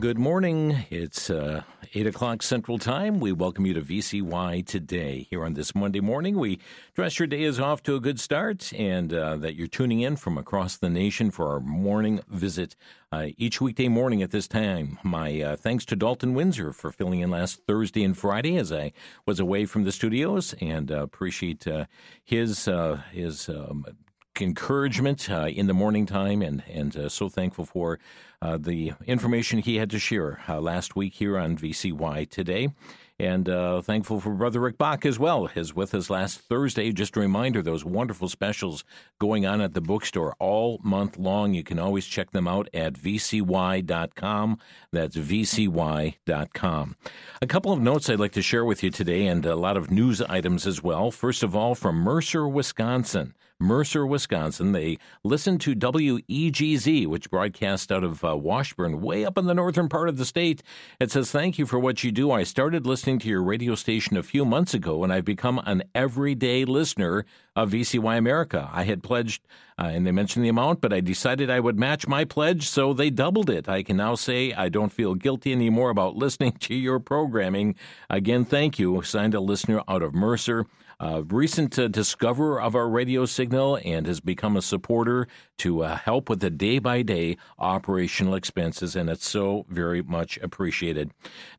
good morning. It's uh, 8 o'clock Central Time. We welcome you to VCY today. Here on this Monday morning, we trust your day is off to a good start and uh, that you're tuning in from across the nation for our morning visit uh, each weekday morning at this time. My uh, thanks to Dalton Windsor for filling in last Thursday and Friday as I was away from the studios and uh, appreciate uh, his, his um, encouragement uh, in the morning time, and and uh, so thankful for uh, the information he had to share uh, last week here on VCY today. And uh, thankful for Brother Rick Bach as well, is with us last Thursday. Just a reminder, those wonderful specials going on at the bookstore all month long. You can always check them out at vcy.com. That's vcy.com. A couple of notes I'd like to share with you today, and a lot of news items as well. First of all, from Mercer, Wisconsin. Mercer, Wisconsin. They listen to WEGZ, which broadcasts out of uh, Washburn, way up in the northern part of the state. It says, Thank you for what you do. I started listening to your radio station a few months ago, and I've become an everyday listener of VCY America. I had pledged, uh, and they mentioned the amount, but I decided I would match my pledge, so they doubled it. I can now say I don't feel guilty anymore about listening to your programming. Again, thank you. Signed a listener out of Mercer a recent uh, discoverer of our radio signal and has become a supporter to uh, help with the day by day operational expenses, and it's so very much appreciated.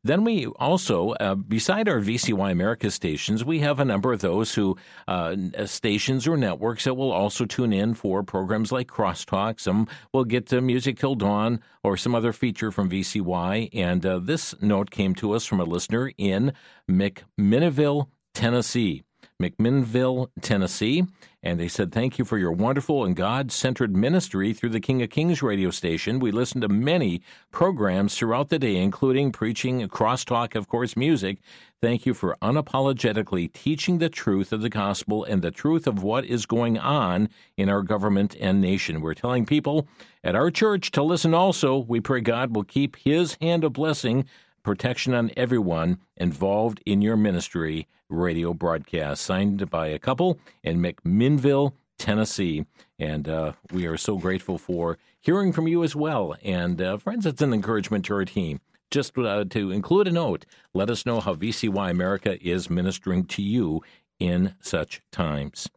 Then we also, uh, beside our VCY America stations, we have a number of those who uh, stations or networks that will also tune in for programs like Crosstalk. Some will get to Music Till Dawn or some other feature from VCY. And uh, this note came to us from a listener in McMinnville, Tennessee. McMinnville, Tennessee. And they said, Thank you for your wonderful and God centered ministry through the King of Kings radio station. We listen to many programs throughout the day, including preaching, crosstalk, of course, music. Thank you for unapologetically teaching the truth of the gospel and the truth of what is going on in our government and nation. We're telling people at our church to listen also. We pray God will keep his hand of blessing protection on everyone involved in your ministry radio broadcast. Signed by a couple in McMinnville, Tennessee. And uh, we are so grateful for hearing from you as well. And uh, friends, it's an encouragement to our team. Just uh, to include a note, let us know how VCY America is ministering to you in such times.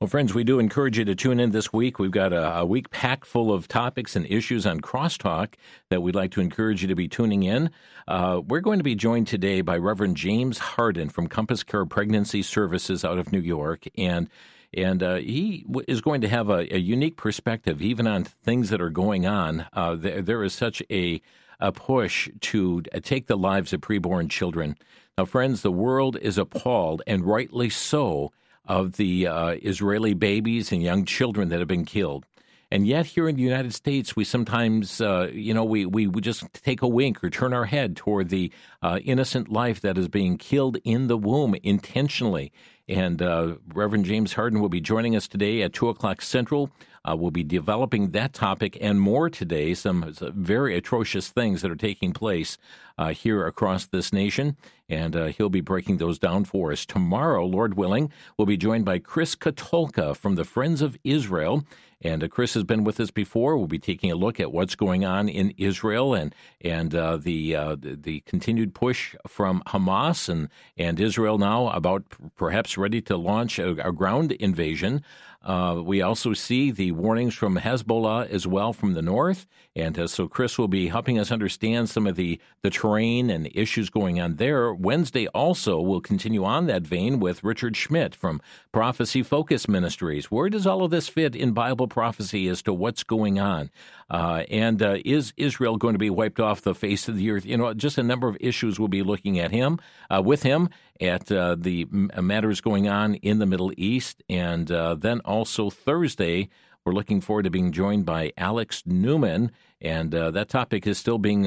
Well, friends, we do encourage you to tune in this week. We've got a, a, week packed full of topics and issues on crosstalk that we'd like to encourage you to be tuning in. Uh, we're going to be joined today by Reverend James Harden from Compass Care Pregnancy Services out of New York. And and uh, he w- is going to have a, a, unique perspective, even on things that are going on. Uh, there, there is such a, a push to uh, take the lives of preborn children. Now, friends, the world is appalled, and rightly so, of the uh, Israeli babies and young children that have been killed. And yet, here in the United States, we sometimes, uh, you know, we, we just take a wink or turn our head toward the uh, innocent life that is being killed in the womb intentionally. And uh, Reverend James Harden will be joining us today at 2 o'clock Central. Uh, we'll be developing that topic and more today, some, very atrocious things that are taking place uh, here across this nation. And uh, he'll be breaking those down for us. Tomorrow, Lord willing, we'll be joined by Chris Katulka from the Friends of Israel. And uh, Chris has been with us before. We'll be taking a look at what's going on in Israel and and uh, the, uh, the, the continued push from Hamas and and Israel now about perhaps ready to launch a, a ground invasion. Uh, we also see the warnings from Hezbollah as well from the north, and uh, so Chris will be helping us understand some of the the terrain and issues going on there. Wednesday also will continue on that vein with Richard Schmidt from Prophecy Focus Ministries. Where does all of this fit in Bible prophecy as to what's going on? Uh, and uh, is Israel going to be wiped off the face of the earth? You know, just a number of issues we'll be looking at him uh, with him at uh, the matters going on in the Middle East, and uh, then also Thursday. We're looking forward to being joined by Alex Newman, and uh, that topic is still being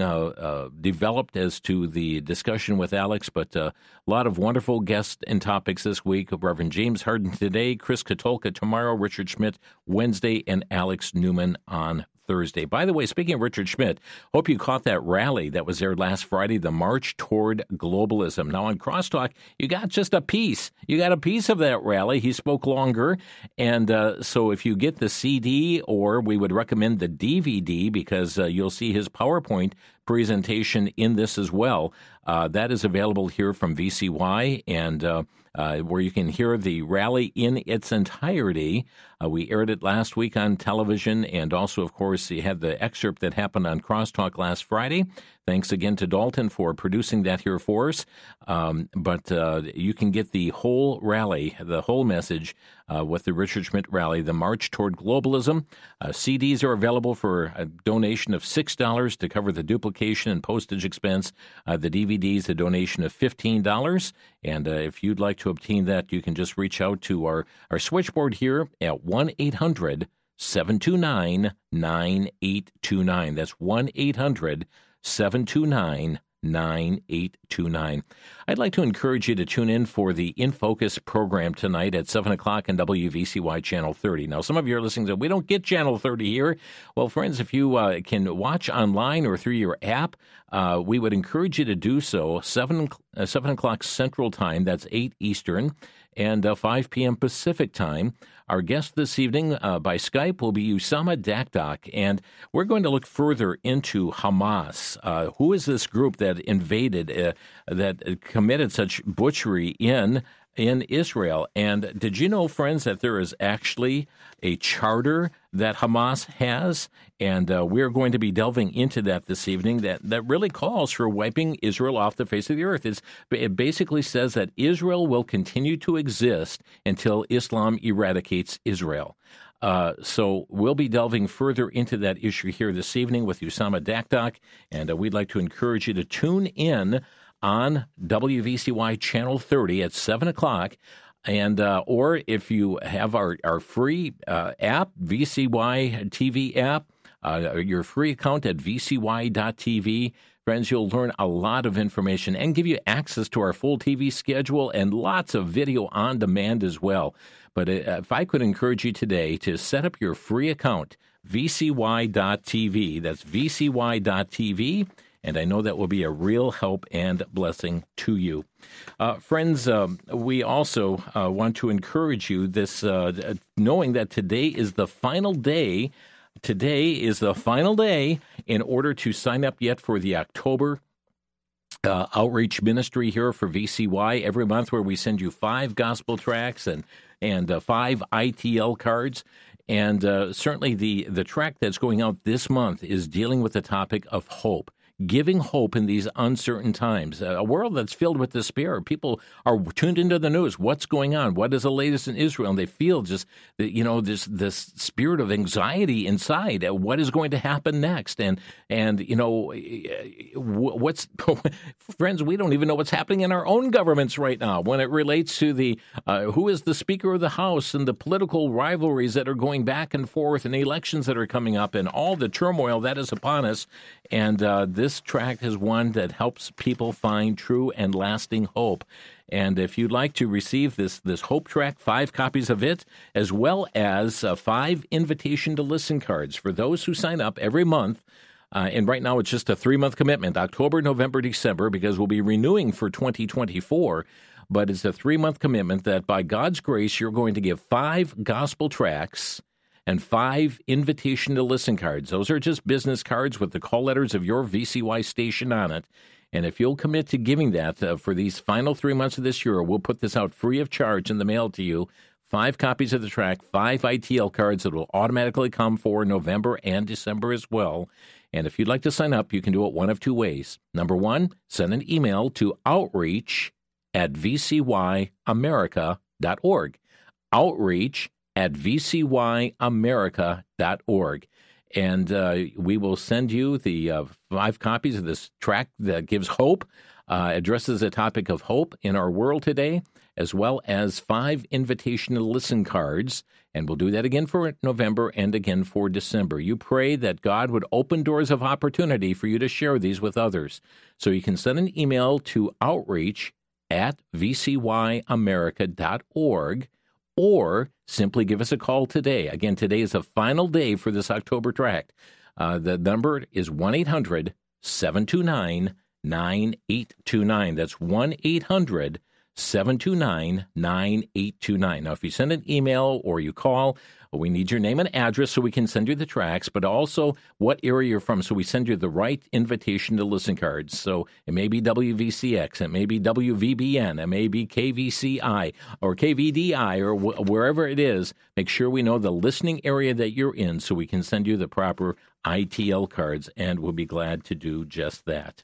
developed as to the discussion with Alex. But a lot of wonderful guests and topics this week: Reverend James Harden today, Chris Katulka tomorrow, Richard Schmidt Wednesday, and Alex Newman on Thursday. By the way, speaking of Richard Schmidt, hope you caught that rally that was there last Friday, the March Toward Globalism. Now, on Crosstalk, you got just a piece. You got a piece of that rally. He spoke longer. And uh, so if you get the CD, or we would recommend the DVD because uh, you'll see his PowerPoint presentation in this as well. Uh, that is available here from VCY and uh, uh, where you can hear the rally in its entirety. Uh, we aired it last week on television, and also, of course, you had the excerpt that happened on Crosstalk last Friday. Thanks again to Dalton for producing that here for us. Um, but uh, you can get the whole rally, the whole message uh, with the Richard Schmidt rally, the March Toward Globalism. CDs are available for a donation of $6 to cover the duplication and postage expense. The DVDs, a donation of $15. And uh, if you'd like to obtain that, you can just reach out to our, our switchboard here at 1 800 729 9829. That's 1 800 729 9829. I'd like to encourage you to tune in for the In Focus program tonight at 7 o'clock on WVCY Channel 30. Now, some of you are listening to, we don't get Channel 30 here. Well, friends, if you uh, can watch online or through your app, uh, we would encourage you to do so. 7, uh, 7 o'clock Central Time, that's 8 Eastern, and uh, 5 p.m. Pacific Time. Our guest this evening uh, by Skype will be Usama Dakdak, and we're going to look further into Hamas. Uh, who is this group that invaded, uh, that committed such butchery in in Israel. And did you know, friends, that there is actually a charter that Hamas has? And uh, we're going to be delving into that this evening that, that really calls for wiping Israel off the face of the earth. It's, it basically says that Israel will continue to exist until Islam eradicates Israel. Uh, so we'll be delving further into that issue here this evening with Usama Dakdak, and uh, we'd like to encourage you to tune in on WVCY Channel 30 at 7 o'clock. And uh, or if you have our, our free uh, app, VCY TV app, uh, your free account at vcy.tv, friends, you'll learn a lot of information and give you access to our full TV schedule and lots of video on demand as well. But uh, if I could encourage you today to set up your free account, vcy.tv, that's vcy.tv and I know that will be a real help and blessing to you. Uh, friends, uh, we also uh, want to encourage you this, uh, knowing that today is the final day. Today is the final day in order to sign up yet for the October uh, outreach ministry here for VCY every month, where we send you five gospel tracts and and uh, five ITL cards. And uh, certainly the the track that's going out this month is dealing with the topic of hope giving hope in these uncertain times. A world that's filled with despair. People are tuned into the news. What's going on? What is the latest in Israel? And they feel just, you know, this this spirit of anxiety inside. What is going to happen next? And and you know, what's friends? We don't even know what's happening in our own governments right now when it relates to the uh, who is the Speaker of the House and the political rivalries that are going back and forth and elections that are coming up and all the turmoil that is upon us. And uh, this tract is one that helps people find true and lasting hope. And if you'd like to receive this this Hope Tract, five copies of it, as well as uh, five invitation to listen cards for those who sign up every month. Uh, and right now, it's just a three month commitment October, November, December, because we'll be renewing for 2024. But it's a three month commitment that by God's grace, you're going to give five gospel tracts and five invitation to listen cards. Those are just business cards with the call letters of your VCY station on it. And if you'll commit to giving that uh, for these final three months of this year, we'll put this out free of charge in the mail to you. Five copies of the tract, five ITL cards that will automatically come for November and December as well. And if you'd like to sign up, you can do it one of two ways. Number one, send an email to outreach at vcyamerica.org. Outreach at vcyamerica.org. And uh, we will send you the uh, five copies of this tract that gives hope, uh, addresses the topic of hope in our world today, as well as five invitation to listen cards. And we'll do that again for November and again for December. You pray that God would open doors of opportunity for you to share these with others. So you can send an email to outreach at vcyamerica.org or simply give us a call today. Again, today is the final day for this October tract. Uh, the number is 1 800 729 9829. That's 1 800 729 9829. Now, if you send an email or you call, we need your name and address so we can send you the tracks, but also what area you're from so we send you the right invitation to listen cards. So it may be WVCX, it may be WVBN, it may be KVCI or KVDI or wh- wherever it is. Make sure we know the listening area that you're in so we can send you the proper ITL cards, and we'll be glad to do just that.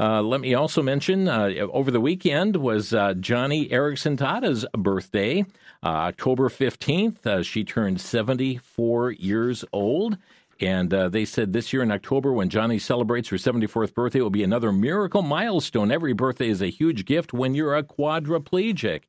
Uh, let me also mention uh, over the weekend was uh, Joni Eareckson Tada's birthday, uh, October 15th. Uh, she turned 74 years old. And uh, they said this year in October, when Joni celebrates her 74th birthday, will be another miracle milestone. Every birthday is a huge gift when you're a quadriplegic.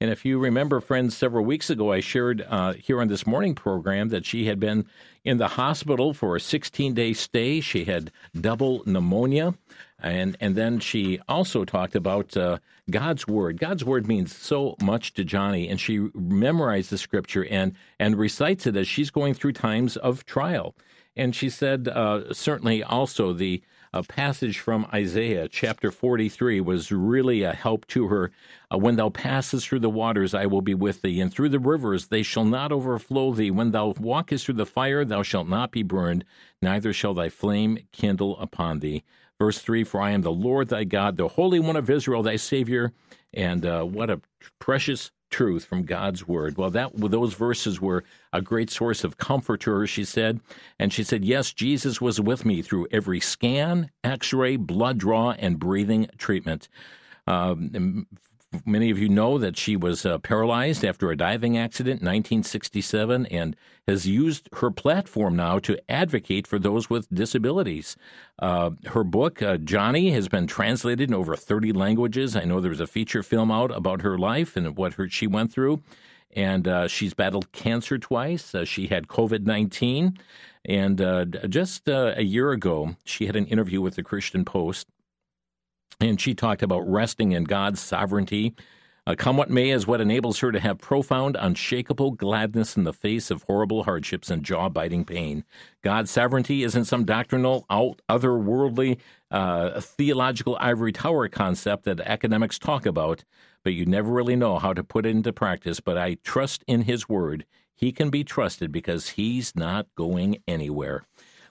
And if you remember, friends, several weeks ago, I shared uh, here on this morning program that she had been in the hospital for a 16 day stay. She had double pneumonia. And, and then she also talked about uh, God's Word. God's Word means so much to Joni, and she memorized the scripture and, and recites it as she's going through times of trial. And she said, uh, certainly also the a passage from Isaiah chapter 43 was really a help to her. Uh, when thou passest through the waters, I will be with thee, and through the rivers, they shall not overflow thee. When thou walkest through the fire, thou shalt not be burned, neither shall thy flame kindle upon thee. Verse 3 For I am the Lord thy God, the Holy One of Israel, thy Savior. And uh, what a precious truth from God's word. Well, that those verses were a great source of comfort to her, she said. And she said, Yes, Jesus was with me through every scan, x ray, blood draw, and breathing treatment. Um, Many of you know that she was uh, paralyzed after a diving accident in 1967 and has used her platform now to advocate for those with disabilities. Uh, her book, uh, Joni, has been translated in over 30 languages. I know there was a feature film out about her life and what her, she went through. And uh, she's battled cancer twice. Uh, she had COVID 19. And uh, just a year ago, she had an interview with the Christian Post and she talked about resting in God's sovereignty. Uh, come what may is what enables her to have profound, unshakable gladness in the face of horrible hardships and jaw biting pain. God's sovereignty isn't some doctrinal, out, otherworldly, uh, theological ivory tower concept that academics talk about, but you never really know how to put it into practice. But I trust in His Word. He can be trusted because He's not going anywhere.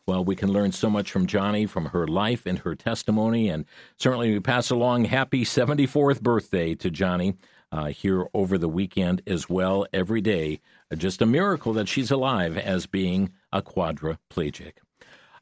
Well, we can learn so much from Joni, from her life and her testimony, and certainly we pass along happy 74th birthday to Joni uh, here over the weekend as well, every day. Just a miracle that she's alive as being a quadriplegic.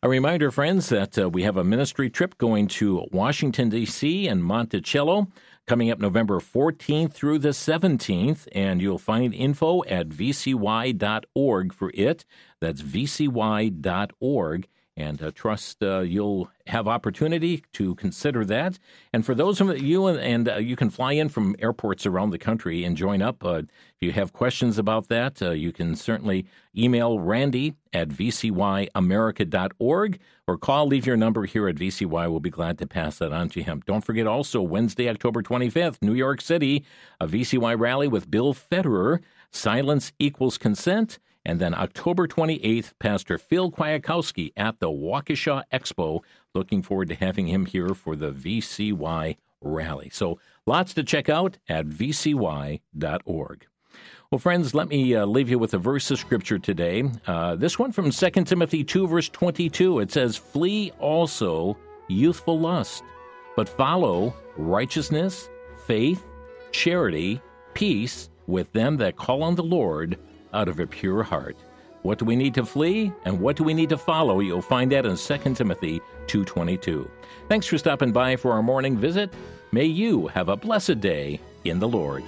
A reminder, friends, that uh, we have a ministry trip going to Washington, D.C. and Monticello coming up November 14th through the 17th, and you'll find info at vcy.org for it. That's vcy.org. And uh, trust uh, you'll have opportunity to consider that. And for those of you, and uh, you can fly in from airports around the country and join up. Uh, if you have questions about that, uh, you can certainly email Randy at vcyamerica.org or call, leave your number here at VCY. We'll be glad to pass that on to him. Don't forget also Wednesday, October 25th, New York City, a VCY rally with Bill Federer. Silence equals consent. And then October 28th, Pastor Phil Kwiatkowski at the Waukesha Expo. Looking forward to having him here for the VCY rally. So lots to check out at vcy.org. Well, friends, let me uh, leave you with a verse of scripture today. Uh, this one from 2 Timothy 2, verse 22. It says, Flee also youthful lust, but follow righteousness, faith, charity, peace with them that call on the Lord out of a pure heart. What do we need to flee and what do we need to follow? You'll find that in 2 Timothy 2:22. Thanks for stopping by for our morning visit. May you have a blessed day in the Lord.